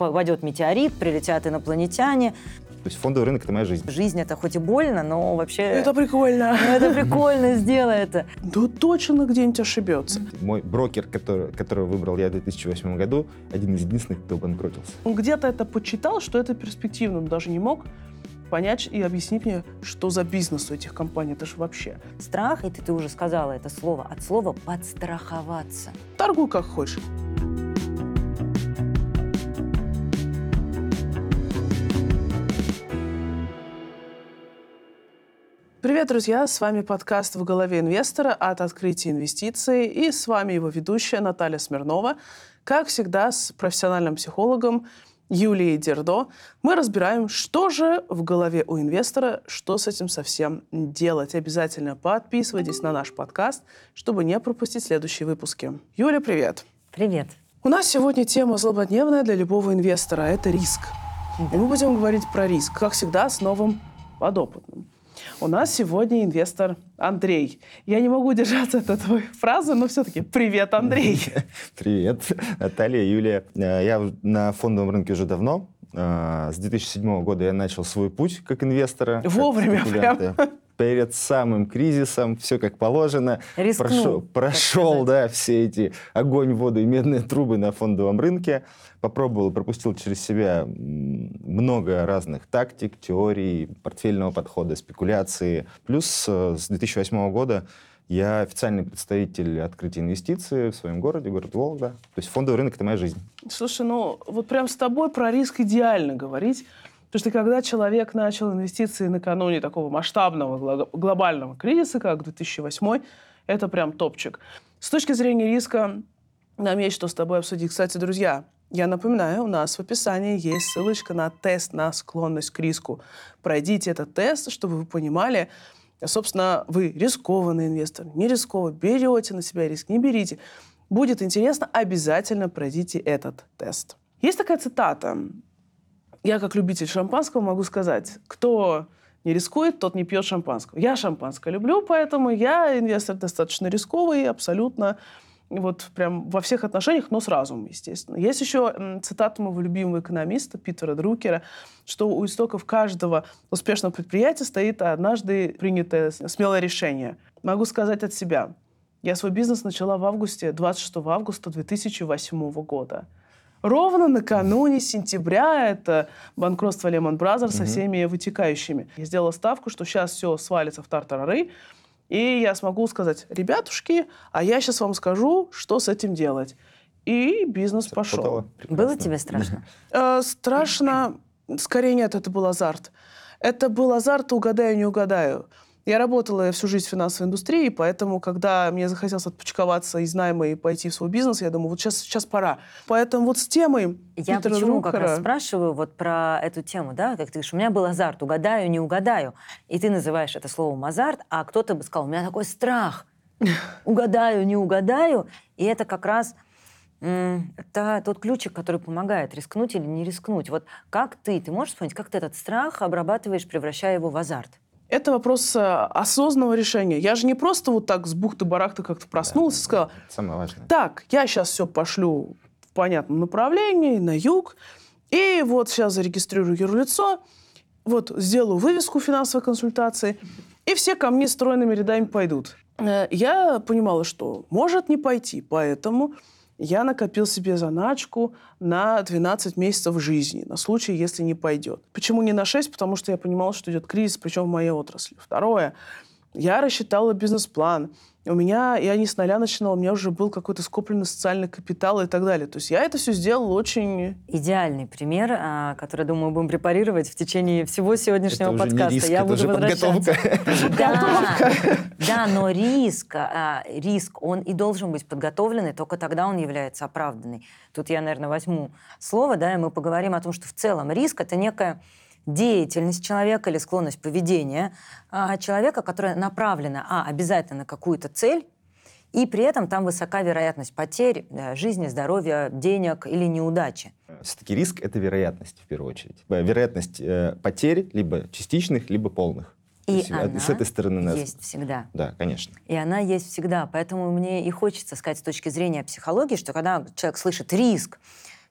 Попадет метеорит, прилетят инопланетяне. То есть фондовый рынок – это моя жизнь. Жизнь это хоть и больно, но вообще... Это прикольно. Ну, это прикольно, сделай это. Да точно где-нибудь ошибется. Мой брокер, который, которого выбрал я в 2008 году, один из единственных, кто банкротился. Он где-то это почитал, что это перспективно, но даже не мог понять и объяснить мне, что за бизнес у этих компаний. Это же вообще. Страх, и ты, ты уже сказала это слово, от слова «подстраховаться». Торгуй как хочешь. Привет, друзья! С вами подкаст «В голове инвестора» от «Открытия инвестиций». И с вами его ведущая Наталья Смирнова. Как всегда, с профессиональным психологом Юлией Дердо мы разбираем, что же в голове у инвестора, что с этим совсем делать. Обязательно подписывайтесь на наш подкаст, чтобы не пропустить следующие выпуски. Юля, привет! Привет. У нас сегодня тема злободневная для любого инвестора – это риск. И мы будем говорить про риск, как всегда, с новым подопытным. У нас сегодня инвестор Андрей. Я не могу держаться от этой фразы, но все-таки привет, Андрей. Привет, Наталья, Юлия. Э, я на фондовом рынке уже давно. Э, с 2007 года я начал свой путь как инвестора. Вовремя как прям перед самым кризисом, все как положено. Рискнул, прошел, прошел да, все эти огонь, воду и медные трубы на фондовом рынке. Попробовал, пропустил через себя много разных тактик, теорий, портфельного подхода, спекуляции. Плюс э, с 2008 года я официальный представитель открытия инвестиций в своем городе, город Вологда. То есть фондовый рынок — это моя жизнь. Слушай, ну вот прям с тобой про риск идеально говорить. Потому что когда человек начал инвестиции накануне такого масштабного глобального кризиса, как 2008, это прям топчик. С точки зрения риска, нам есть что с тобой обсудить. Кстати, друзья, я напоминаю, у нас в описании есть ссылочка на тест на склонность к риску. Пройдите этот тест, чтобы вы понимали, собственно, вы рискованный инвестор, не рискованный, берете на себя риск, не берите. Будет интересно, обязательно пройдите этот тест. Есть такая цитата я как любитель шампанского могу сказать, кто не рискует, тот не пьет шампанского. Я шампанское люблю, поэтому я инвестор достаточно рисковый, абсолютно вот прям во всех отношениях, но с разумом, естественно. Есть еще цитата моего любимого экономиста Питера Друкера, что у истоков каждого успешного предприятия стоит однажды принятое смелое решение. Могу сказать от себя. Я свой бизнес начала в августе, 26 августа 2008 года. Ровно накануне сентября это банкротство Lehman Brothers со всеми вытекающими. Я сделала ставку, что сейчас все свалится в тартарары, и я смогу сказать, ребятушки, а я сейчас вам скажу, что с этим делать. И бизнес пошел. Было тебе страшно? Э, страшно, скорее нет, это был азарт. Это был азарт «угадаю, не угадаю». Я работала всю жизнь в финансовой индустрии, поэтому, когда мне захотелось отпочковаться из найма и пойти в свой бизнес, я думаю, вот сейчас, сейчас пора. Поэтому вот с темой Я Питера почему Друкера... как раз спрашиваю вот про эту тему, да, как ты говоришь, у меня был азарт, угадаю, не угадаю. И ты называешь это словом азарт, а кто-то бы сказал, у меня такой страх, угадаю, не угадаю. И это как раз это тот ключик, который помогает рискнуть или не рискнуть. Вот как ты, ты можешь вспомнить, как ты этот страх обрабатываешь, превращая его в азарт? Это вопрос э, осознанного решения. Я же не просто вот так с бухты-барахты как-то проснулась да, и сказала, самое важное. так, я сейчас все пошлю в понятном направлении, на юг, и вот сейчас зарегистрирую юрлицо, вот сделаю вывеску финансовой консультации, и все ко мне стройными рядами пойдут. Э, я понимала, что может не пойти, поэтому я накопил себе заначку на 12 месяцев жизни, на случай, если не пойдет. Почему не на 6? Потому что я понимал, что идет кризис, причем в моей отрасли. Второе, я рассчитала бизнес-план у меня, я не с нуля начинала, у меня уже был какой-то скопленный социальный капитал и так далее. То есть я это все сделала очень... Идеальный пример, а, который, думаю, будем препарировать в течение всего сегодняшнего это подкаста. риск, я это буду возвращаться. Да, да, но риск, а, риск, он и должен быть подготовленный, только тогда он является оправданный. Тут я, наверное, возьму слово, да, и мы поговорим о том, что в целом риск — это некая деятельность человека или склонность поведения а, человека, которая направлена, а, обязательно на какую-то цель, и при этом там высока вероятность потерь жизни, здоровья, денег или неудачи. Все-таки риск — это вероятность, в первую очередь. Вероятность э, потерь либо частичных, либо полных. И есть, она с этой стороны нас... есть всегда. Да, конечно. И она есть всегда. Поэтому мне и хочется сказать с точки зрения психологии, что когда человек слышит риск,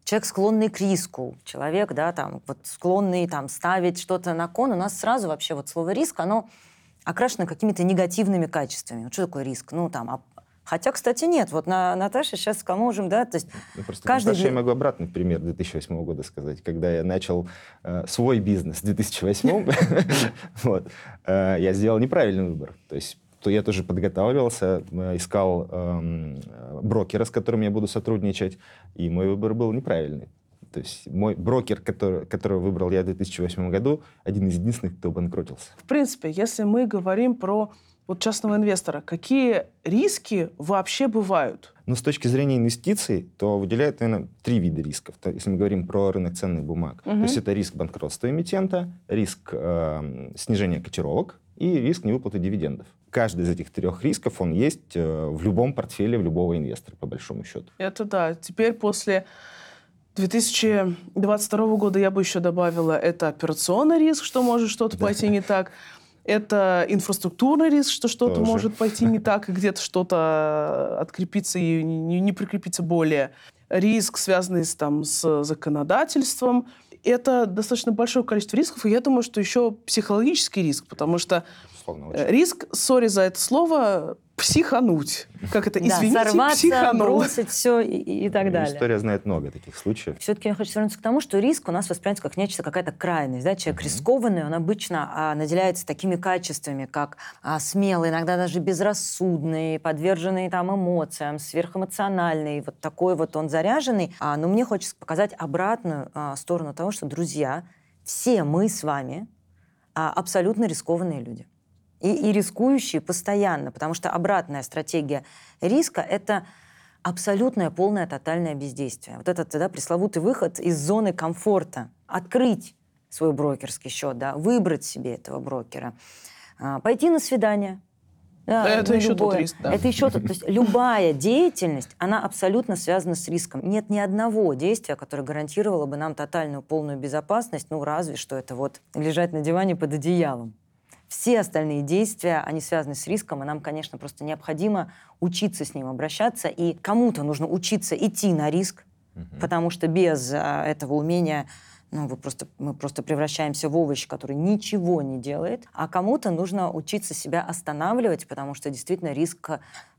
человек склонный к риску, человек, да, там, вот склонный там ставить что-то на кон, у нас сразу вообще вот слово риск, оно окрашено какими-то негативными качествами. Вот что такое риск? Ну, там, а Хотя, кстати, нет. Вот на Наташе сейчас можем, да, то есть Ну, просто каждый Наташа, я могу обратный пример 2008 года сказать, когда я начал э, свой бизнес в 2008 вот, э, я сделал неправильный выбор. То есть то я тоже подготавливался, э, искал эм, э, брокера, с которым я буду сотрудничать, и мой выбор был неправильный. То есть мой брокер, который, которого выбрал я в 2008 году, один из единственных, кто банкротился. В принципе, если мы говорим про вот частного инвестора, какие риски вообще бывают? Но с точки зрения инвестиций, то выделяют, наверное, три вида рисков. То, если мы говорим про рынок ценных бумаг. Мгм. То есть это риск банкротства эмитента, риск э, снижения котировок и риск невыплаты дивидендов. Каждый из этих трех рисков, он есть э, в любом портфеле в любого инвестора, по большому счету. Это да. Теперь после 2022 года я бы еще добавила, это операционный риск, что может что-то Да. пойти не так. Это инфраструктурный риск, что что-то Тоже. может пойти не так, и где-то что-то открепиться и не, не прикрепиться более. Риск, связанный с, там, с законодательством. Это достаточно большое количество рисков, и я думаю, что еще психологический риск, потому что Безусловно, э, очень. риск, сори за это слово, психануть. Как это? да, Извините, сорваться, психанул. бросить все и, и так далее. История знает много таких случаев. Все-таки я хочу вернуться к тому, что риск у нас воспринимается как нечто, какая-то крайность. Да? Человек рискованный, он обычно а, наделяется такими качествами, как а, смелый, иногда даже безрассудный, подверженный там, эмоциям, сверхэмоциональный, вот такой вот он заряженный. А, но мне хочется показать обратную а, сторону того, что, друзья, все мы с вами а, абсолютно рискованные люди. И, и рискующие постоянно, потому что обратная стратегия риска – это абсолютное, полное, тотальное бездействие. Вот этот да, пресловутый выход из зоны комфорта. Открыть свой брокерский счет, да, выбрать себе этого брокера, а, пойти на свидание. Да, Это на еще тот любое. риск, да. Это еще тот. То есть любая деятельность, она абсолютно связана с риском. Нет ни одного действия, которое гарантировало бы нам тотальную, полную безопасность, ну, разве что это вот лежать на диване под одеялом. Все остальные действия, они связаны с риском, и нам, конечно, просто необходимо учиться с ним обращаться, и кому-то нужно учиться идти на риск, потому что без а, этого умения ну, вы просто, мы просто превращаемся в овощ, который ничего не делает, а кому-то нужно учиться себя останавливать, потому что действительно риск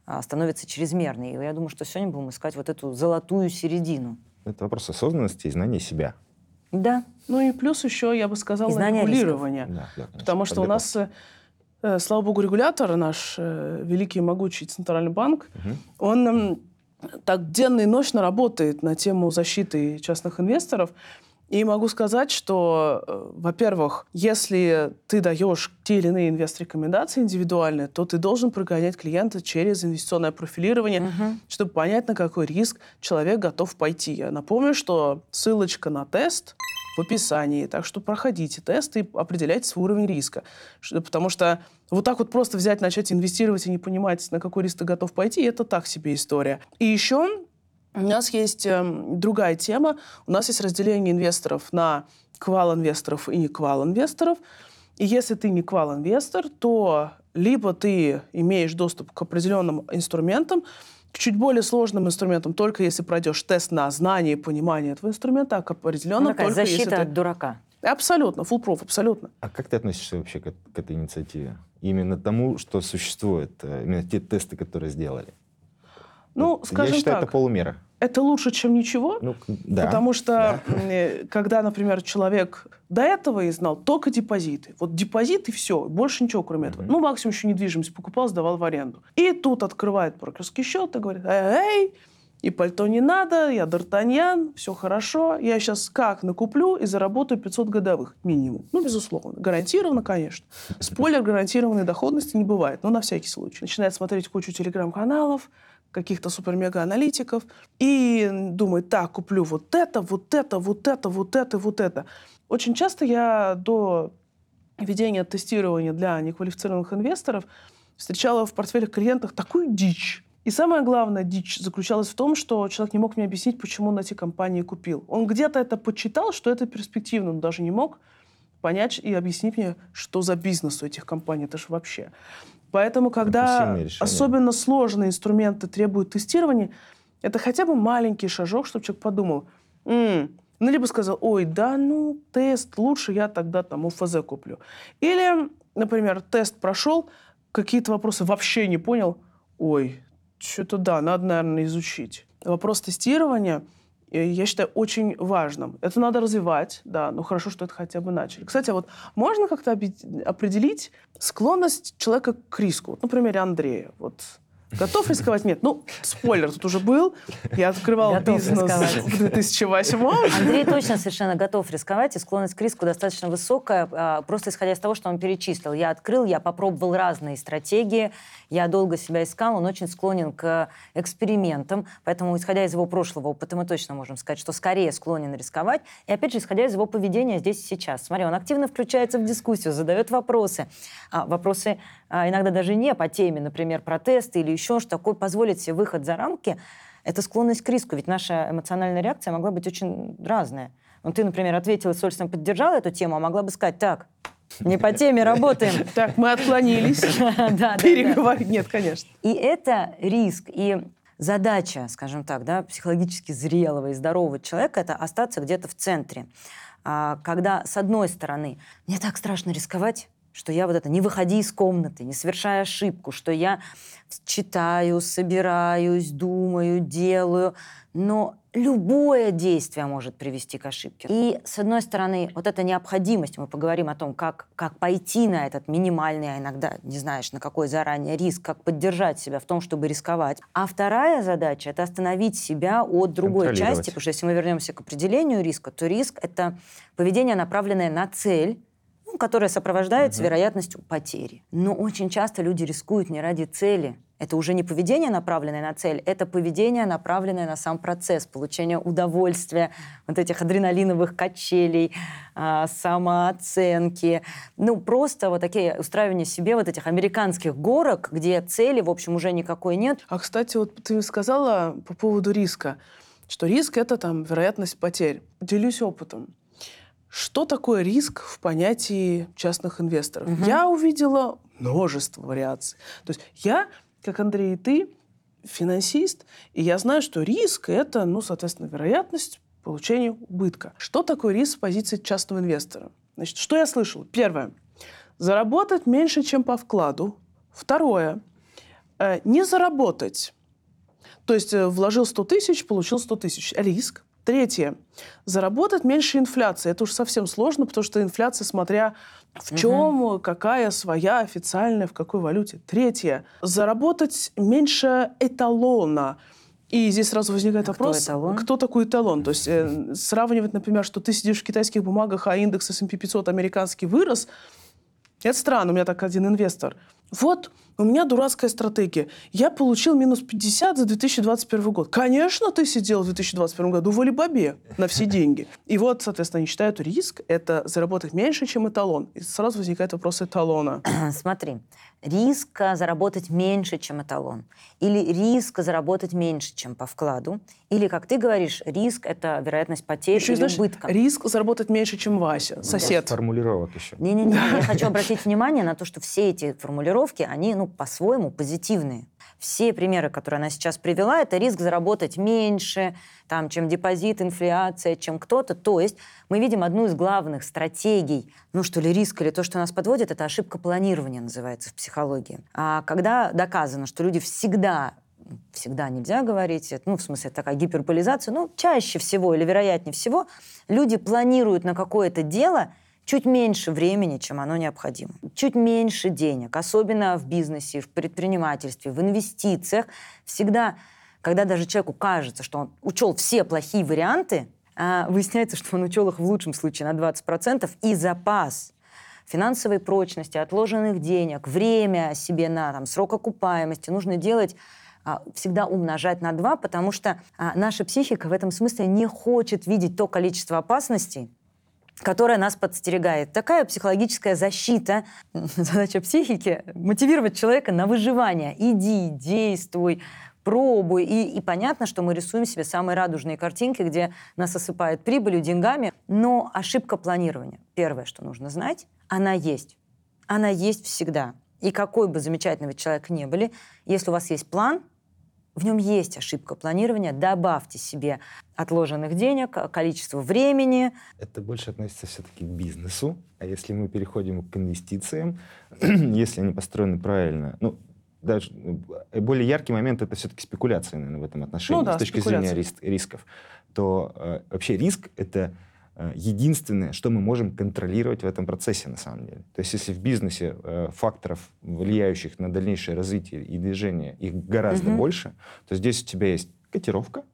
а, становится чрезмерный. И я думаю, что сегодня будем искать вот эту золотую середину. Это вопрос осознанности и знания себя. Да, Ну и плюс еще, я бы сказала, регулирование. Да, да, конечно. Потому что у нас, э, э, слава богу, регулятор наш, э, великий и могучий Центральный банк, Мгм. он так денно и ночно работает на тему защиты частных инвесторов. И могу сказать, что, э, во-первых, если ты даешь те или иные инвест-рекомендации индивидуальные, то ты должен прогонять клиента через инвестиционное профилирование, Мгм. чтобы понять, на какой риск человек готов пойти. Я напомню, что ссылочка на тест в описании, так что проходите тест и определяйте свой уровень риска. Потому что вот так вот просто взять, начать инвестировать и не понимать, на какой риск ты готов пойти, это так себе история. И еще у нас есть эм, другая тема. У нас есть разделение инвесторов на квал-инвесторов и не квал-инвесторов. И если ты не квал-инвестор, то либо ты имеешь доступ к определенным инструментам, к чуть более сложным инструментам, только если пройдешь тест на знание и понимание этого инструмента, а к Ну, определенным такая только защита если от ты... дурака. Абсолютно, full proof, абсолютно. А как ты относишься вообще к, к этой инициативе? Именно тому, что существует, э, именно те тесты, которые сделали. Ну, скажем Я считаю, так, это полумера. это лучше, чем ничего. Ну, да. Потому что, э, когда, например, человек до этого и знал только депозиты. Вот депозит и все, больше ничего кроме этого. Мгм. Ну, максимум еще недвижимость покупал, сдавал в аренду. И тут открывает брокерский счет и говорит, эй, и пальто не надо, я Д'Артаньян, все хорошо, я сейчас как накуплю и заработаю 500 годовых минимум. Ну, безусловно. Гарантированно, конечно. Спойлер, гарантированной доходности не бывает, но на всякий случай. Начинает смотреть кучу телеграм-каналов, каких-то супер-мега-аналитиков и думает, так, куплю вот это, вот это, вот это, вот это, вот это. Очень часто я до ведения тестирования для неквалифицированных инвесторов встречала в портфелях клиентах такую дичь. И самая главная дичь заключалась в том, что человек не мог мне объяснить, почему он эти компании купил. Он где-то это почитал, что это перспективно, но даже не мог понять и объяснить мне, что за бизнес у этих компаний. Это же вообще. Поэтому, когда особенно сложные инструменты требуют тестирования, это хотя бы маленький шажок, чтобы человек подумал, М. Ну, либо сказал, ой, да, ну, тест, лучше я тогда там УФЗ куплю. Или, например, тест прошел, какие-то вопросы вообще не понял, ой, что-то да, надо, наверное, изучить. Вопрос тестирования, я считаю, очень важным. Это надо развивать, да, но хорошо, что это хотя бы начали. Кстати, вот можно как-то определить склонность человека к риску? Вот, на примере Андрея. Вот Готов рисковать? Нет. Ну, спойлер, тут уже был. Я открывал Готов бизнес рисковать. в 2008 Андрей точно совершенно готов рисковать, и склонность к риску достаточно высокая, а, просто исходя из того, что он перечислил. Я открыл, я попробовал разные стратегии, я долго себя искал, он очень склонен к экспериментам, поэтому, исходя из его прошлого опыта, мы точно можем сказать, что скорее склонен рисковать, и опять же, исходя из его поведения здесь и сейчас. Смотри, он активно включается в дискуссию, задает вопросы. А, вопросы а, иногда даже не по теме, например, протесты или еще что такое, позволить себе выход за рамки, это склонность к риску, ведь наша эмоциональная реакция могла быть очень разная. Ну, ты, например, ответила, с удовольствием поддержала эту тему, а могла бы сказать, так, не по теме работаем. Так, мы отклонились. Переговорить. Нет, конечно. И это риск. И задача, скажем так, да, психологически зрелого и здорового человека – это остаться где-то в центре. А, Когда, с одной стороны, мне так страшно рисковать, что я вот это не выходи из комнаты, не совершая ошибку, что я читаю, собираюсь, думаю, делаю, но любое действие может привести к ошибке. И, с одной стороны, вот эта необходимость, мы поговорим о том, как, как пойти на этот минимальный, а иногда не знаешь, на какой заранее риск, как поддержать себя в том, чтобы рисковать. А вторая задача — это остановить себя от другой части, потому что если мы вернемся к определению риска, то риск — это поведение, направленное на цель, ну, которая сопровождается вероятностью потери. Но очень часто люди рискуют не ради цели. Это уже не поведение, направленное на цель, это поведение, направленное на сам процесс получения удовольствия, вот этих адреналиновых качелей, а, самооценки. Ну, просто вот такие устраивания себе вот этих американских горок, где цели, в общем, уже никакой нет. А, кстати, вот ты сказала по поводу риска, что риск — это там вероятность потерь. Делюсь опытом. Что такое риск в понятии частных инвесторов? Я увидела множество вариаций. То есть я, как Андрей и ты, финансист, и я знаю, что риск — это, ну, соответственно, вероятность получения убытка. Что такое риск с позиции частного инвестора? Значит, что я слышал? Первое. Заработать меньше, чем по вкладу. Второе. Э, не заработать. То есть э, вложил 100 тысяч, получил 100 тысяч. Риск. Третье. Заработать меньше инфляции. Это уж совсем сложно, потому что инфляция, смотря в чем, какая своя официальная, в какой валюте. Третье. Заработать меньше эталона. И здесь сразу возникает А кто вопрос, эталон? кто такой эталон? То есть э, сравнивать, например, что ты сидишь в китайских бумагах, а индекс S&P 500 американский вырос, это странно, у меня так один инвестор. Вот, у меня дурацкая стратегия. Я получил минус 50 за 2021 год. Конечно, ты сидел в 2021 году в Алибабе на все деньги. И вот, соответственно, они считают риск – это заработать меньше, чем эталон. И сразу возникает вопрос эталона. Смотри, риск а, заработать меньше, чем эталон. Или риск заработать меньше, чем по вкладу. Или, как ты говоришь, риск – это вероятность потерь Еще, или знаешь, убытка. риск заработать меньше, чем Вася, сосед. Формулировок еще. Не-не-не, я хочу обратить внимание на то, что все эти формулировки, они, ну, по-своему позитивные. Все примеры, которые она сейчас привела, это риск заработать меньше, там, чем депозит, инфляция, чем кто-то. То есть мы видим одну из главных стратегий, ну что ли, риск или то, что нас подводит, это ошибка планирования называется в психологии. А когда доказано, что люди всегда всегда нельзя говорить, ну, в смысле, такая гиперболизация, ну, чаще всего или вероятнее всего люди планируют на какое-то дело чуть меньше времени, чем оно необходимо. Чуть меньше денег, особенно в бизнесе, в предпринимательстве, в инвестициях. Всегда, когда даже человеку кажется, что он учел все плохие варианты, а выясняется, что он учел их в лучшем случае на 20%, и запас финансовой прочности, отложенных денег, время себе на там, срок окупаемости нужно делать а, всегда умножать на 2, потому что а, наша психика в этом смысле не хочет видеть то количество опасностей, которая нас подстерегает. Такая психологическая защита. Задача психики — мотивировать человека на выживание. Иди, действуй, пробуй. И, и понятно, что мы рисуем себе самые радужные картинки, где нас осыпают прибылью, деньгами. Но ошибка планирования. Первое, что нужно знать, она есть. Она есть всегда. И какой бы замечательный вы человек ни были, если у вас есть план, в нем есть ошибка планирования. Добавьте себе отложенных денег, количество времени. Это больше относится все-таки к бизнесу. А если мы переходим к инвестициям, если они построены правильно, ну, даже э, более яркий момент это все-таки спекуляция, наверное, в этом отношении, ну, да, с точки зрения рис рисков, то э, вообще риск это единственное, что мы можем контролировать в этом процессе на самом деле. То есть если в бизнесе э, факторов, влияющих на дальнейшее развитие и движение, их гораздо mm-hmm. больше, то здесь у тебя есть котировка,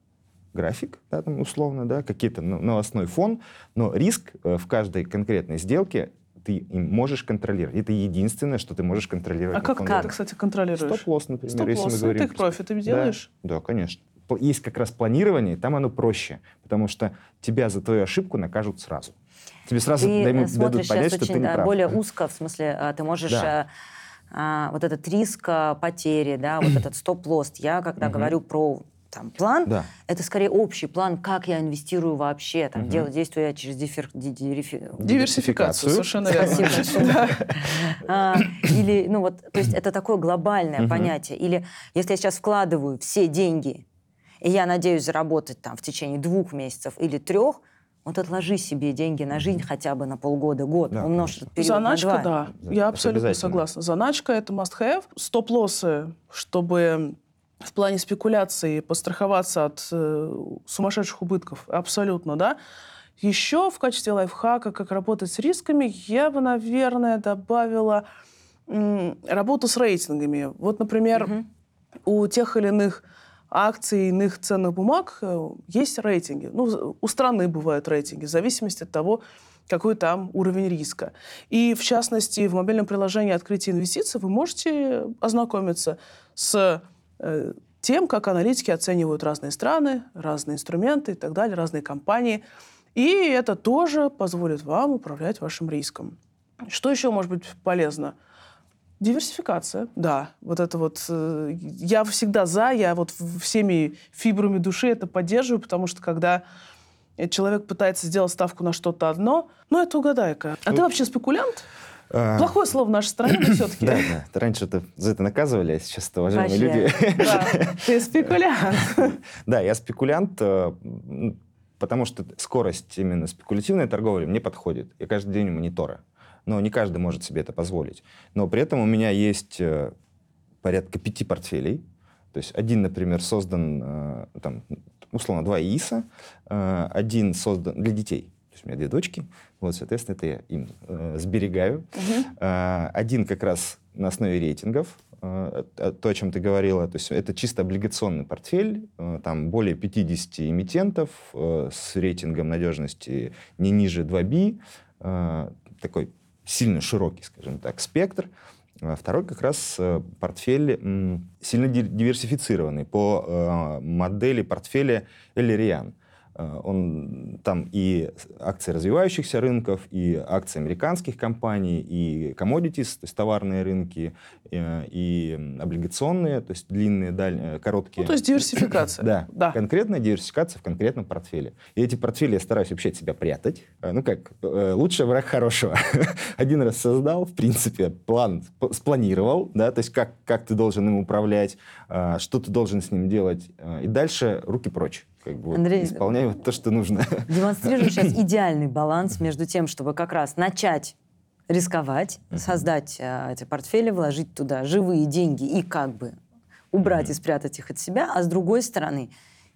график, да, там условно, да, какие-то новостной фон, но риск э, в каждой конкретной сделке ты им можешь контролировать. Это единственное, что ты можешь контролировать. А как, ты, кстати, контролируешь? Стоп-лосс, например, Стоп если мы говорим. Ты их профиты делаешь? Да, да, конечно. Есть как раз планирование, там оно проще, потому что тебя за твою ошибку накажут сразу. Тебе сразу ты дадут, дадут понять, что очень, ты не прав. более узко, в смысле, а, ты можешь... Да. А, вот этот риск потери, да, вот этот стоп-лосс. Я, когда говорю про там, план, да. это скорее общий план, как я инвестирую вообще, там, угу. делаю действия через дифер... дифер... диверсификацию. Совершенно верно. Спасибо а, Или, ну вот, то есть это такое глобальное понятие. Или если я сейчас вкладываю все деньги, и я надеюсь заработать там в течение двух месяцев или трех, вот отложи себе деньги на жизнь хотя бы на полгода, год, да, умножь этот период Заначка, на два. да. Я абсолютно согласна. Заначка — это must-have. Стоп-лоссы, чтобы в плане спекуляции подстраховаться от э, сумасшедших убытков, абсолютно, да. Еще в качестве лайфхака, как работать с рисками, я бы, наверное, добавила работу с рейтингами. Вот, например, угу. у тех или иных акций, иных ценных бумаг э, есть рейтинги. Ну, у страны бывают рейтинги, в зависимости от того, какой там уровень риска. И, в частности, в мобильном приложении «Открытие инвестиций» вы можете ознакомиться с Э, тем, как аналитики оценивают разные страны, разные инструменты и так далее, разные компании. И это тоже позволит вам управлять вашим риском. Что еще может быть полезно? Диверсификация, да. Вот это вот... Э, я всегда за, я вот всеми фибрами души это поддерживаю, потому что когда человек пытается сделать ставку на что-то одно, ну, это угадайка. А ты вообще спекулянт? А, Плохое слово в нашей стране, но все-таки. Да, да. Раньше это, за это наказывали, а сейчас это уважаемые люди. Да, ты спекулянт. Да, я спекулянт, э, потому что скорость именно спекулятивной торговли мне подходит. Я каждый день у монитора. Но не каждый может себе это позволить. Но при этом у меня есть э, порядка пяти портфелей. То есть один, например, создан, э, там, условно, два ИИСа, один создан для детей есть у меня две дочки, вот, соответственно, это я им э, сберегаю. Угу. Э, один как раз на основе рейтингов, э, то, о чем ты говорила, то есть это чисто облигационный портфель, э, там более 50 эмитентов э, с рейтингом надежности не ниже 2B, э, такой сильно широкий, скажем так, спектр. А второй как раз э, портфель сильно диверсифицированный по э, модели портфеля Эллириан. Э, он там и акции развивающихся рынков, и акции американских компаний, и commodities, то есть товарные рынки, э, и облигационные, то есть длинные, дальние, короткие. Ну, то есть диверсификация. да, да, конкретная диверсификация в конкретном портфеле. И эти портфели я стараюсь вообще от себя прятать. Э, ну как, лучший враг хорошего. Один раз создал, в принципе, план спланировал, да, то есть как, как ты должен им управлять, что ты должен с ним делать, и дальше руки прочь как бы Андрей, вот, исполняю то, что нужно. Демонстрирую сейчас идеальный баланс между тем, чтобы как раз начать рисковать, uh-huh. создать э, эти портфели, вложить туда живые деньги и как бы убрать uh-huh. и спрятать их от себя, а с другой стороны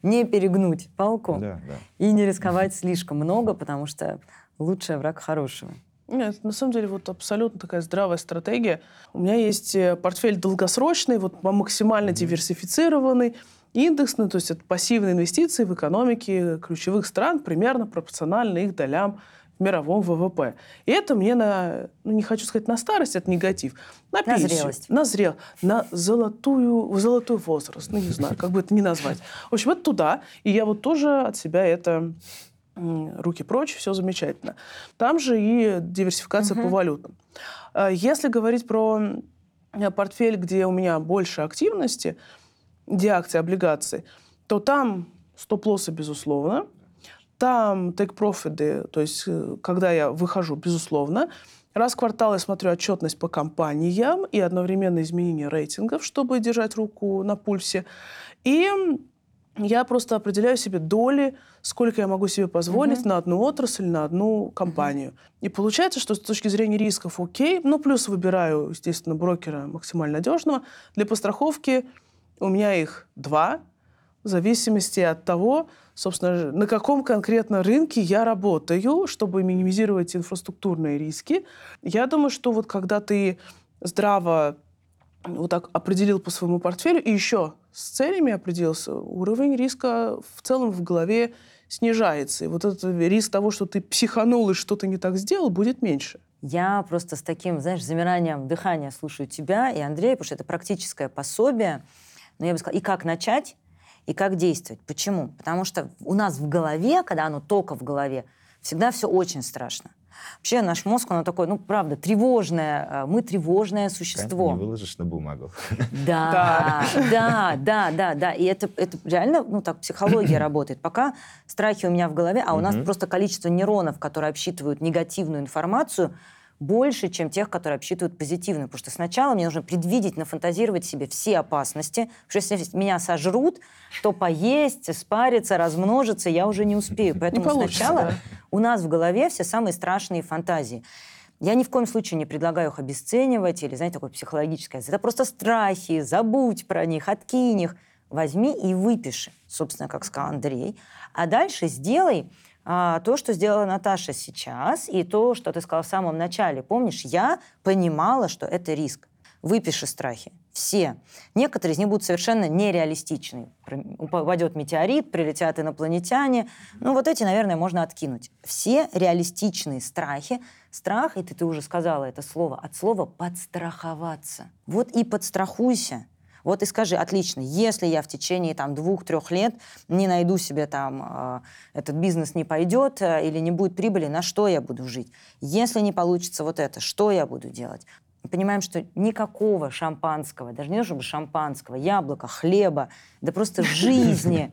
не перегнуть палку да, да. и не рисковать слишком много, потому что лучший враг хорошего. Нет, на самом деле вот абсолютно такая здравая стратегия. У меня есть э, портфель долгосрочный, вот максимально диверсифицированный. Индексный, то есть это пассивные инвестиции в экономике ключевых стран, примерно пропорционально их долям в мировом ВВП. И это мне на, ну не хочу сказать на старость, это негатив, на, на пенсию, зрелость. на зрел, на золотую, золотой возраст, ну не знаю, как бы это ни назвать. В общем, это туда, и я вот тоже от себя это руки прочь, все замечательно. Там же и диверсификация uh-huh. по валютам. А если говорить про э, портфель, где у меня больше активности, где акции, облигации, то там стоп-лоссы, безусловно, там take-профиты, то есть э, когда я выхожу, безусловно, Раз в квартал я смотрю отчетность по компаниям и одновременно изменение рейтингов, чтобы держать руку на пульсе. И я просто определяю себе доли, сколько я могу себе позволить uh-huh. на одну отрасль, на одну компанию. Uh-huh. И получается, что с точки зрения рисков окей, ну плюс выбираю, естественно, брокера максимально надежного. Для постраховки у меня их два, в зависимости от того, собственно, на каком конкретно рынке я работаю, чтобы минимизировать инфраструктурные риски. Я думаю, что вот когда ты здраво вот так определил по своему портфелю и еще с целями определился, уровень риска в целом в голове снижается. И вот этот риск того, что ты психанул и что-то не так сделал, будет меньше. Я просто с таким, знаешь, замиранием дыхания слушаю тебя и Андрея, потому что это практическое пособие. Но я бы сказала, и как начать, и как действовать. Почему? Потому что у нас в голове, когда оно только в голове, всегда все очень страшно. Вообще наш мозг, он такой, ну, правда, тревожное. Э, мы тревожное существо. Не выложишь на бумагу. Да, да, да, да, да. И это, это реально, ну, так психология работает. Пока страхи у меня в голове, а у нас просто количество нейронов, которые обсчитывают негативную информацию, больше, чем тех, которые обсчитывают позитивно. Потому что сначала мне нужно предвидеть, нафантазировать себе все опасности. Потому что если меня сожрут, то поесть, спариться, размножиться я уже не успею. Поэтому не сначала да. у нас в голове все самые страшные фантазии. Я ни в коем случае не предлагаю их обесценивать или, знаете, такое психологическое. Это просто страхи, забудь про них, откинь их. Возьми и выпиши, собственно, как сказал Андрей. А дальше сделай а, то, что сделала Наташа сейчас, и то, что ты сказала в самом начале. Помнишь, я понимала, что это риск. Выпиши страхи. Все. Некоторые из них будут совершенно нереалистичны. Упадет метеорит, прилетят инопланетяне. Ну, вот эти, наверное, можно откинуть. Все реалистичные страхи. Страх, и ты, ты уже сказала это слово, от слова «подстраховаться». Вот и подстрахуйся. Вот и скажи, отлично, если я в течение там двух-трех лет не найду себе там, э, этот бизнес не пойдет э, или не будет прибыли, на что я буду жить? Если не получится вот это, что я буду делать? Мы понимаем, что никакого шампанского, даже не чтобы шампанского, яблока, хлеба, да просто жизни,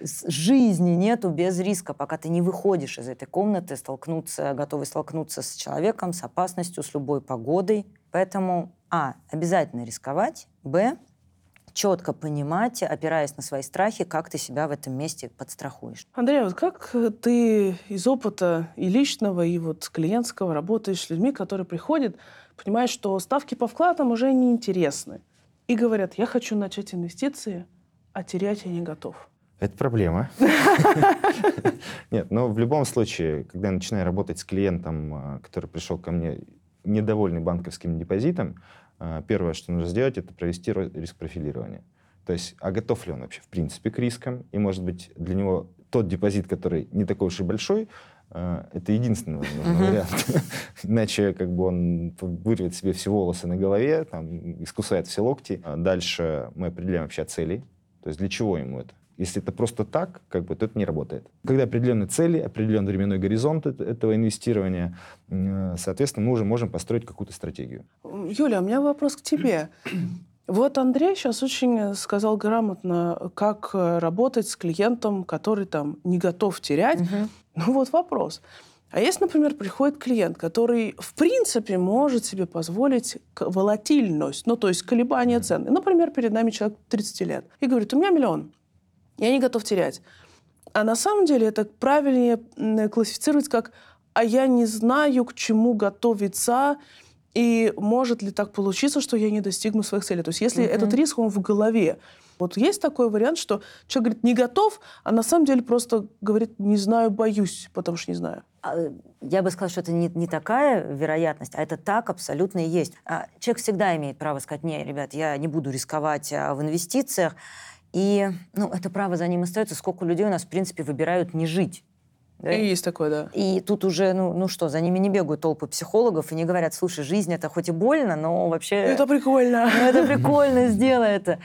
жизни нету без риска, пока ты не выходишь из этой комнаты, столкнуться, готовый столкнуться с человеком, с опасностью, с любой погодой. Поэтому, а, обязательно рисковать, б, четко понимать, опираясь на свои страхи, как ты себя в этом месте подстрахуешь. Андрей, вот как ты из опыта и личного, и вот клиентского работаешь с людьми, которые приходят, понимаешь, что ставки по вкладам уже неинтересны. И говорят, я хочу начать инвестиции, а терять я не готов. Это проблема. Нет, но в любом случае, когда я начинаю работать с клиентом, а, который пришел ко мне недовольный банковским депозитом, а, первое, что нужно сделать, это провести риск профилирования. То есть, а готов ли он вообще в принципе к рискам? И, может быть, для него тот депозит, который не такой уж и большой, а, это единственный возможный вариант. Иначе как бы он вырвет себе все волосы на голове, там, искусает все локти. А дальше мы определяем вообще цели. То есть для чего ему это? Если это просто так, как бы, то это не работает. Когда определенные цели, определенный временной горизонт этого инвестирования, э, соответственно, мы уже можем построить какую-то стратегию. Юля, у меня вопрос к тебе. Вот Андрей сейчас очень сказал грамотно, как э, работать с клиентом, который там не готов терять. Угу. Ну вот вопрос. А если, например, приходит клиент, который, в принципе, может себе позволить волатильность, ну, то есть колебания цены. Например, перед нами человек 30 лет. И говорит, у меня миллион. Я не готов терять. А на самом деле это правильнее классифицировать как «а я не знаю, к чему готовиться», и может ли так получиться, что я не достигну своих целей. То есть если mm-hmm. этот риск, он в голове. Вот есть такой вариант, что человек говорит «не готов», а на самом деле просто говорит «не знаю, боюсь, потому что не знаю». А, я бы сказала, что это не, не такая вероятность, а это так абсолютно и есть. А человек всегда имеет право сказать «не, ребят, я не буду рисковать а, в инвестициях», и ну, это право за ним остается. Сколько людей у нас, в принципе, выбирают не жить. Да? И есть такое, да. И тут уже, ну, ну что, за ними не бегают толпы психологов и не говорят, слушай, жизнь это хоть и больно, но вообще... Это прикольно. Ну, это прикольно, сделай это.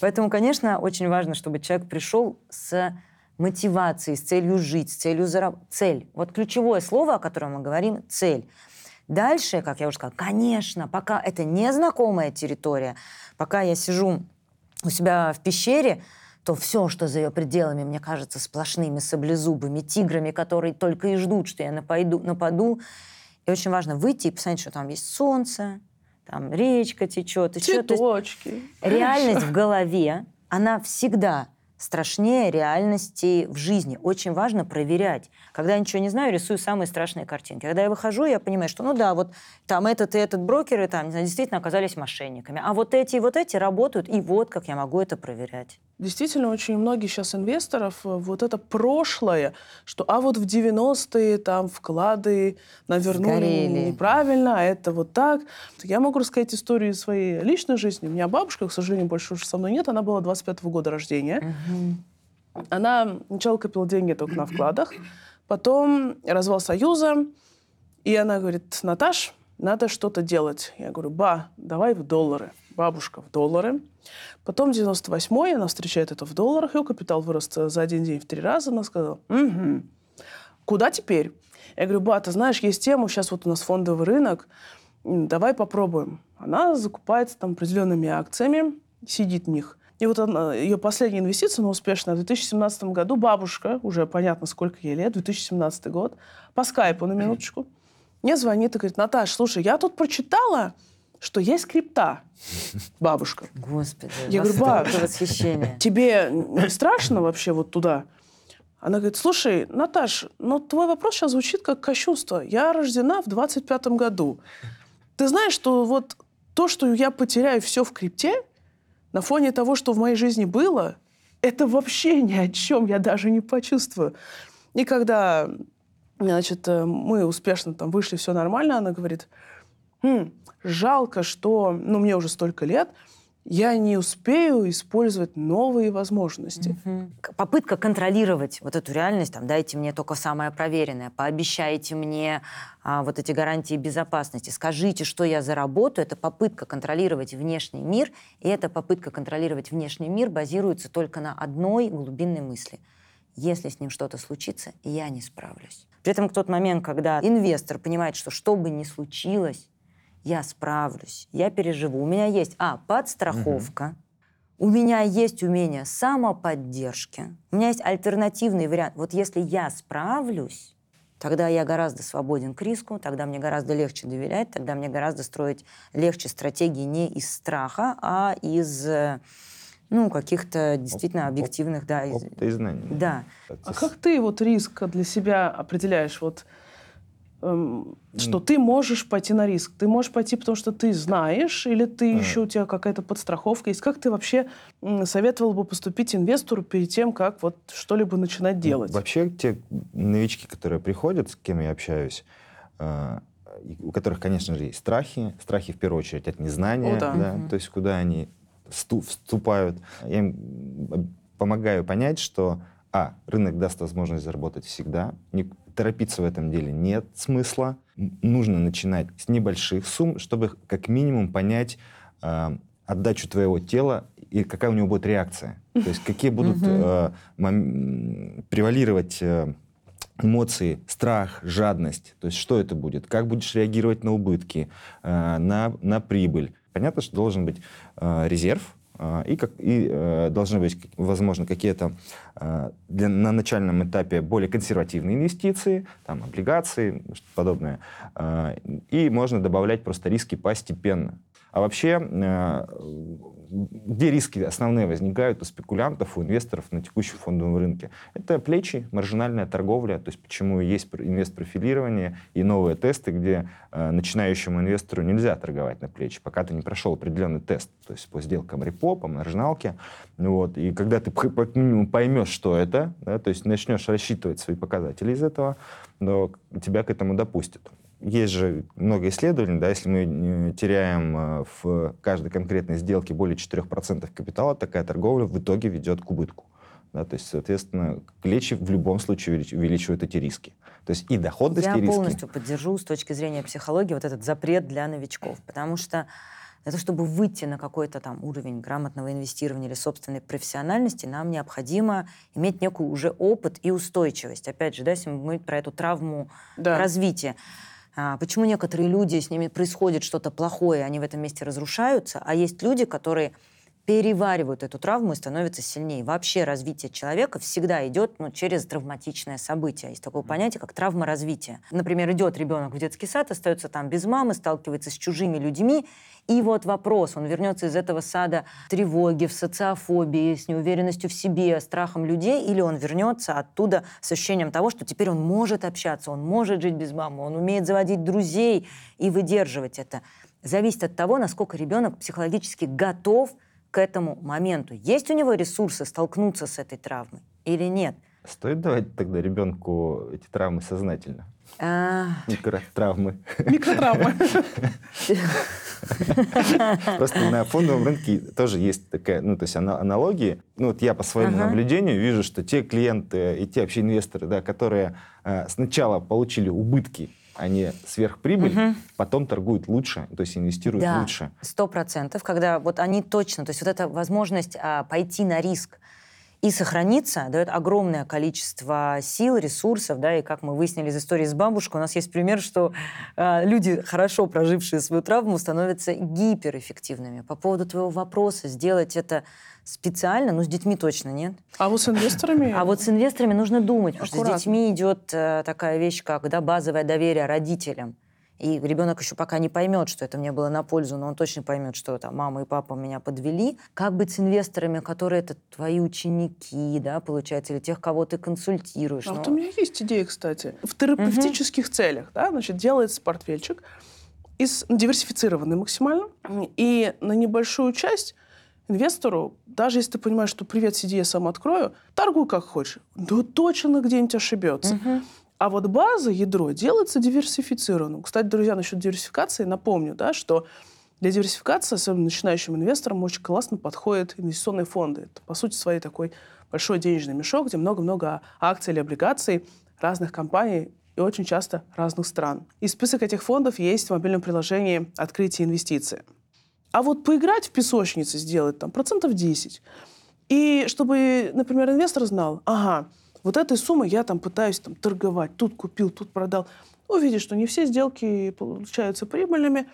Поэтому, конечно, очень важно, чтобы человек пришел с мотивацией, с целью жить, с целью заработать. Цель. Вот ключевое слово, о котором мы говорим, цель. Дальше, как я уже сказала, конечно, пока это незнакомая территория, пока я сижу у себя в пещере, то все, что за ее пределами, мне кажется, сплошными саблезубыми тиграми, которые только и ждут, что я напойду, нападу. И очень важно выйти и посмотреть, что там есть солнце, там речка течет. еще. Цветочки. реальность в голове, она всегда страшнее реальности в жизни. Очень важно проверять. Когда я ничего не знаю, рисую самые страшные картинки. Когда я выхожу, я понимаю, что ну да, вот там этот и этот брокеры там не знаю, действительно оказались мошенниками. А вот эти и вот эти работают, и вот как я могу это проверять. Действительно, очень многие сейчас инвесторов э, вот это прошлое, что а вот в 90-е там вклады навернули Сгорели. неправильно, а это вот так. Я могу рассказать историю своей личной жизни. У меня бабушка, к сожалению, больше уже со мной нет, она была 25-го года рождения. Она сначала копила деньги только на вкладах, потом развал Союза, и она говорит, Наташ, надо что-то делать. Я говорю, ба, давай в доллары. Бабушка в доллары. Потом 98-й, она встречает это в долларах, ее капитал вырос за один день в три раза. Она сказала, угу. Куда теперь? Я говорю, ба, ты знаешь, есть тема, сейчас вот у нас фондовый рынок, давай попробуем. Она закупается там определенными акциями, сидит в них. И вот она, ее последняя инвестиция, но успешная, в 2017 году бабушка, уже понятно, сколько ей лет, 2017 год, по скайпу на минуточку, мне звонит и говорит, Наташ, слушай, я тут прочитала, что есть крипта. Бабушка. Господи, Я говорю, «Ба, какое восхищение. Тебе не страшно вообще вот туда? Она говорит, слушай, Наташ, ну твой вопрос сейчас звучит как кощунство. Я рождена в 25-м году. Ты знаешь, что вот то, что я потеряю все в крипте, на фоне того, что в моей жизни было, это вообще ни о чем, я даже не почувствую. И когда, значит, э, мы успешно там вышли, все нормально, она говорит, «Хм, жалко, что, ну, мне уже столько лет, я не успею использовать новые возможности. К- Попытка контролировать вот эту реальность, там, дайте мне только самое проверенное, пообещайте мне а, вот эти гарантии безопасности, скажите, что я заработаю, это попытка контролировать внешний мир, и эта попытка контролировать внешний мир базируется только на одной глубинной мысли. Если с ним что-то случится, я не справлюсь. При этом в тот момент, когда инвестор понимает, что что бы ни случилось, я справлюсь, я переживу. У меня есть, а, подстраховка, у меня есть умение самоподдержки, у меня есть альтернативный вариант. Вот если я справлюсь, тогда я гораздо свободен к риску, тогда мне гораздо легче доверять, тогда мне гораздо строить легче стратегии не из страха, а из ну, каких-то действительно Оп- оп- объективных, да, из- Опыта и знаний. да. А как ты вот риск для себя определяешь? Вот, эм, что ты можешь пойти на риск? Ты можешь пойти, потому что ты знаешь, или ты Ага. еще у тебя какая-то подстраховка есть? Как ты вообще м, советовал бы поступить инвестору перед тем, как вот что-либо начинать Ну, делать? Вообще те новички, которые приходят, с кем я общаюсь, э, у которых, конечно же, есть страхи. Страхи, в первую очередь, от незнания, О, да. Мгм. то есть куда они всту- вступают. Я им помогаю понять, что, а, рынок даст возможность заработать всегда, торопиться в этом деле нет смысла. Нужно начинать с небольших сумм, чтобы как минимум понять э, отдачу твоего тела и какая у него будет реакция. То есть какие будут э, превалировать э, эмоции, страх, жадность. То есть что это будет? Как будешь реагировать на убытки, э, на, на прибыль? Понятно, что должен быть э, резерв, и, как, и э, должны быть, возможно, какие-то э, для, на начальном этапе более консервативные инвестиции, там, облигации, что-то подобное. Э, и можно добавлять просто риски постепенно. А вообще, э, где риски основные возникают у спекулянтов, у инвесторов на текущем фондовом рынке? Это плечи, маржинальная торговля, то есть почему есть пр- инвест-профилирование и новые тесты, где э, начинающему инвестору нельзя торговать на плечи, пока ты не прошел определенный тест, то есть по сделкам репо, по маржиналке. Ну Вот. И когда ты как минимум поймешь, что это, да, то есть начнешь рассчитывать свои показатели из этого, но тебя к этому допустят есть же много исследований, да, если мы э, теряем э, в каждой конкретной сделке более 4% капитала, такая торговля в итоге ведет к убытку. Да, то есть, соответственно, плечи в любом случае увелич- увеличивают эти риски. То есть и доходность, Я и риски. полностью поддержу с точки зрения психологии вот этот запрет для новичков, потому что для того, чтобы выйти на какой-то там уровень грамотного инвестирования или собственной профессиональности, нам необходимо иметь некую уже опыт и устойчивость. Опять же, да, если мы говорим про эту травму Да. развития. А, почему некоторые люди, с ними происходит что-то плохое, они в этом месте разрушаются, а есть люди, которые переваривают эту травму и становятся сильнее. Вообще развитие человека всегда идет ну, через травматичное событие. Есть такое понятие, как травма развития. Например, идет ребенок в детский сад, остается там без мамы, сталкивается с чужими людьми, и вот вопрос, он вернется из этого сада в тревоге, в социофобии, с неуверенностью в себе, страхом людей, или он вернется оттуда с ощущением того, что теперь он может общаться, он может жить без мамы, он умеет заводить друзей и выдерживать это. Зависит от того, насколько ребенок психологически готов к этому моменту. Есть у него ресурсы столкнуться с этой травмой или нет? Стоит давать тогда ребенку эти травмы сознательно? А, Микротравмы. Микротравмы. Просто на фондовом рынке тоже есть такая, ну, то есть ана- аналогии. Ну, вот я по своему Ага. наблюдению вижу, что те клиенты и те вообще инвесторы, да, которые э, сначала получили убытки, а не сверхприбыль, Мгм. потом торгуют лучше, то есть инвестируют Да, лучше. сто процентов, когда вот они точно, то есть вот эта возможность а, пойти на риск и сохраниться дает огромное количество сил, ресурсов, да, и как мы выяснили из истории с бабушкой, у нас есть пример, что а, люди, хорошо прожившие свою травму, становятся гиперэффективными. По поводу твоего вопроса, сделать это специально, ну, с детьми точно нет. А вот с инвесторами... А вот с инвесторами нужно думать, потому что с детьми идет э, такая вещь, как да, базовое доверие родителям. И ребенок еще пока не поймет, что это мне было на пользу, но он точно поймет, что там мама и папа меня подвели. Как быть с инвесторами, которые это твои ученики, да, получается, или тех, кого ты консультируешь? А Ну, вот у меня есть идея, кстати. В терапевтических целях, да, значит, делается портфельчик, из, диверсифицированный максимально, и на небольшую часть инвестору, даже если ты понимаешь, что привет, сиди, я сам открою, торгуй как хочешь. Да точно где-нибудь ошибется. мгм. А вот база, ядро делается диверсифицированным. Кстати, друзья, насчет диверсификации напомню, да, что для диверсификации, особенно начинающим инвесторам, очень классно подходят инвестиционные фонды. Это, по сути, своей такой большой денежный мешок, где много-много акций или облигаций разных компаний и очень часто разных стран. И список этих фондов есть в мобильном приложении «Открытие инвестиции». А вот поиграть в песочнице, сделать там процентов 10. И чтобы, например, инвестор знал, ага, вот этой суммой я там пытаюсь там, торговать, тут купил, тут продал. Увидит, что не все сделки получаются прибыльными,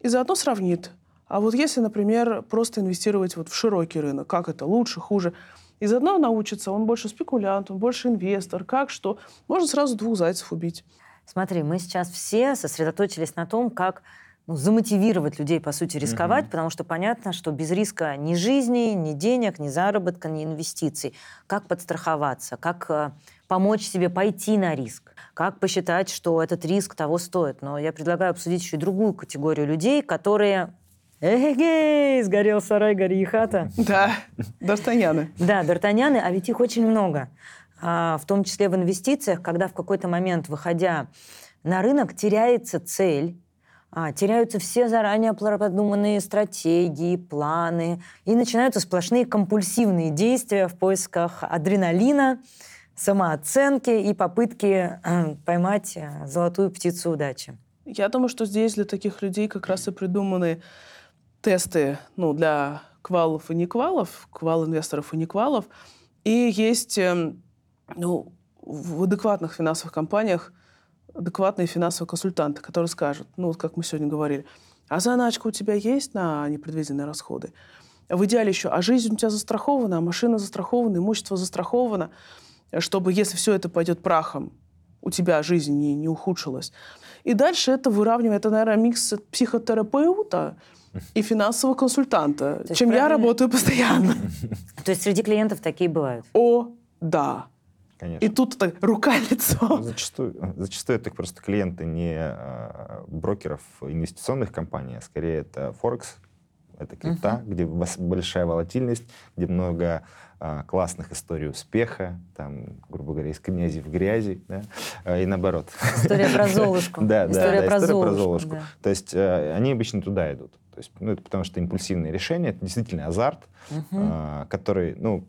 и заодно сравнит. А вот если, например, просто инвестировать вот в широкий рынок, как это лучше, хуже, и заодно научится, он больше спекулянт, он больше инвестор, как, что, можно сразу двух зайцев убить. Смотри, мы сейчас все сосредоточились на том, как ну, замотивировать людей, по сути, рисковать, потому что понятно, что без риска ни жизни, ни денег, ни заработка, ни инвестиций. Как подстраховаться, как э, помочь себе пойти на риск, как посчитать, что этот риск того стоит. Но я предлагаю обсудить еще и другую категорию людей, которые... Эгегей, сгорел сарай, гори и хата. Да, Д'Артаньяны. Да, Д'Артаньяны, а ведь их очень много. А, в том числе в инвестициях, когда в какой-то момент, выходя на рынок, теряется цель, а, теряются все заранее продуманные стратегии, планы, и начинаются сплошные компульсивные действия в поисках адреналина, самооценки и попытки э, поймать э, золотую птицу удачи. Я думаю, что здесь для таких людей как раз и придуманы тесты ну, для квалов и неквалов, квал инвесторов и неквалов. И есть эм, ну, в адекватных финансовых компаниях адекватные финансовые консультанты, которые скажут, ну, вот как мы сегодня говорили, а заначка у тебя есть на непредвиденные расходы? В идеале еще, а жизнь у тебя застрахована, а машина застрахована, имущество застраховано, чтобы, если все это пойдет прахом, у тебя жизнь не, не ухудшилась. И дальше это выравнивает, это, наверное, микс психотерапевта и финансового консультанта, чем я правильно- работаю постоянно. То есть среди клиентов такие бывают. О, да. Конечно. И тут так рука-лицо. Зачастую, зачастую это просто клиенты не э, брокеров инвестиционных компаний, а скорее это Форекс, это крипта, где вас- большая волатильность, где много э, классных историй успеха, там, грубо говоря, из князей в грязи, да, э, и наоборот. История про Золушку. Да, да, История про Золушку. То есть э, они обычно туда идут. То есть, ну, это потому что импульсивное решение, это действительно азарт, который, ну,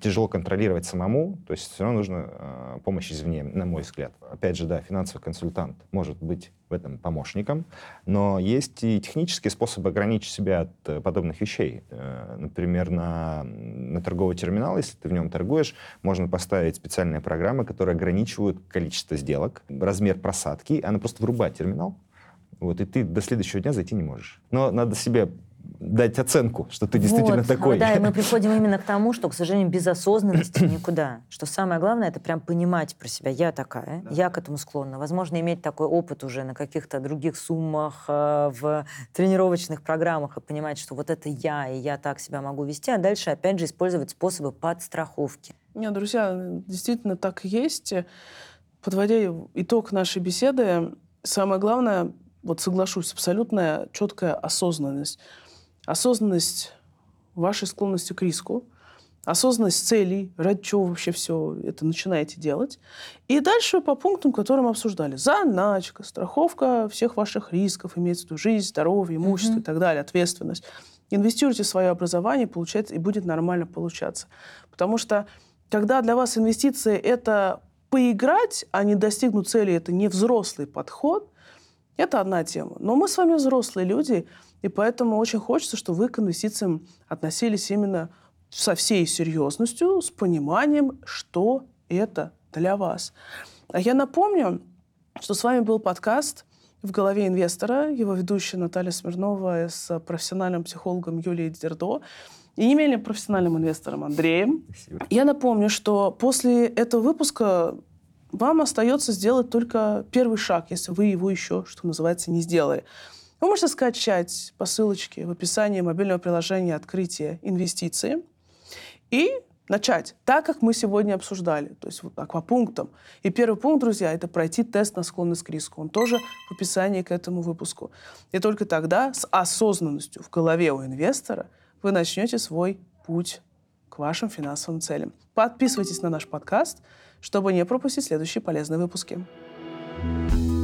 тяжело контролировать самому, то есть все равно нужна э, помощь извне, на мой взгляд. Опять же, да, финансовый консультант может быть в этом помощником, но есть и технические способы ограничить себя от э, подобных вещей. Э, например, на, на торговый терминал, если ты в нем торгуешь, можно поставить специальные программы, которые ограничивают количество сделок, размер просадки, она просто врубает терминал, вот, и ты до следующего дня зайти не можешь. Но надо себе дать оценку, что ты действительно вот, такой. Да, и мы приходим именно к тому, что, к сожалению, без осознанности никуда. Что самое главное, это прям понимать про себя. Я такая, да. я к этому склонна. Возможно, иметь такой опыт уже на каких-то других суммах, э, в тренировочных программах и понимать, что вот это я, и я так себя могу вести, а дальше, опять же, использовать способы подстраховки. Нет, друзья, действительно так и есть. Подводя итог нашей беседы, самое главное, вот соглашусь, абсолютная четкая осознанность. Осознанность вашей склонности к риску, осознанность целей, ради чего вообще все это начинаете делать. И дальше по пунктам, которые мы обсуждали. Заначка, страховка всех ваших рисков, имеется в виду жизнь, здоровье, имущество mm-hmm. и так далее, ответственность. Инвестируйте в свое образование, получается, и будет нормально получаться. Потому что когда для вас инвестиции — это поиграть, а не достигнуть цели, это не взрослый подход, это одна тема. Но мы с вами взрослые люди, и поэтому очень хочется, чтобы вы к инвестициям относились именно со всей серьезностью, с пониманием, что это для вас. А я напомню, что с вами был подкаст «В голове инвестора», его ведущая Наталья Смирнова с профессиональным психологом Юлией Дердо и не менее профессиональным инвестором Андреем. Спасибо. Я напомню, что после этого выпуска вам остается сделать только первый шаг, если вы его еще, что называется, не сделали. Вы можете скачать по ссылочке в описании мобильного приложения «Открытие инвестиции» и начать так, как мы сегодня обсуждали, то есть вот пунктам. И первый пункт, друзья, это пройти тест на склонность к риску. Он тоже в описании к этому выпуску. И только тогда с осознанностью в голове у инвестора вы начнете свой путь к вашим финансовым целям. Подписывайтесь на наш подкаст – чтобы не пропустить следующие полезные выпуски. thank you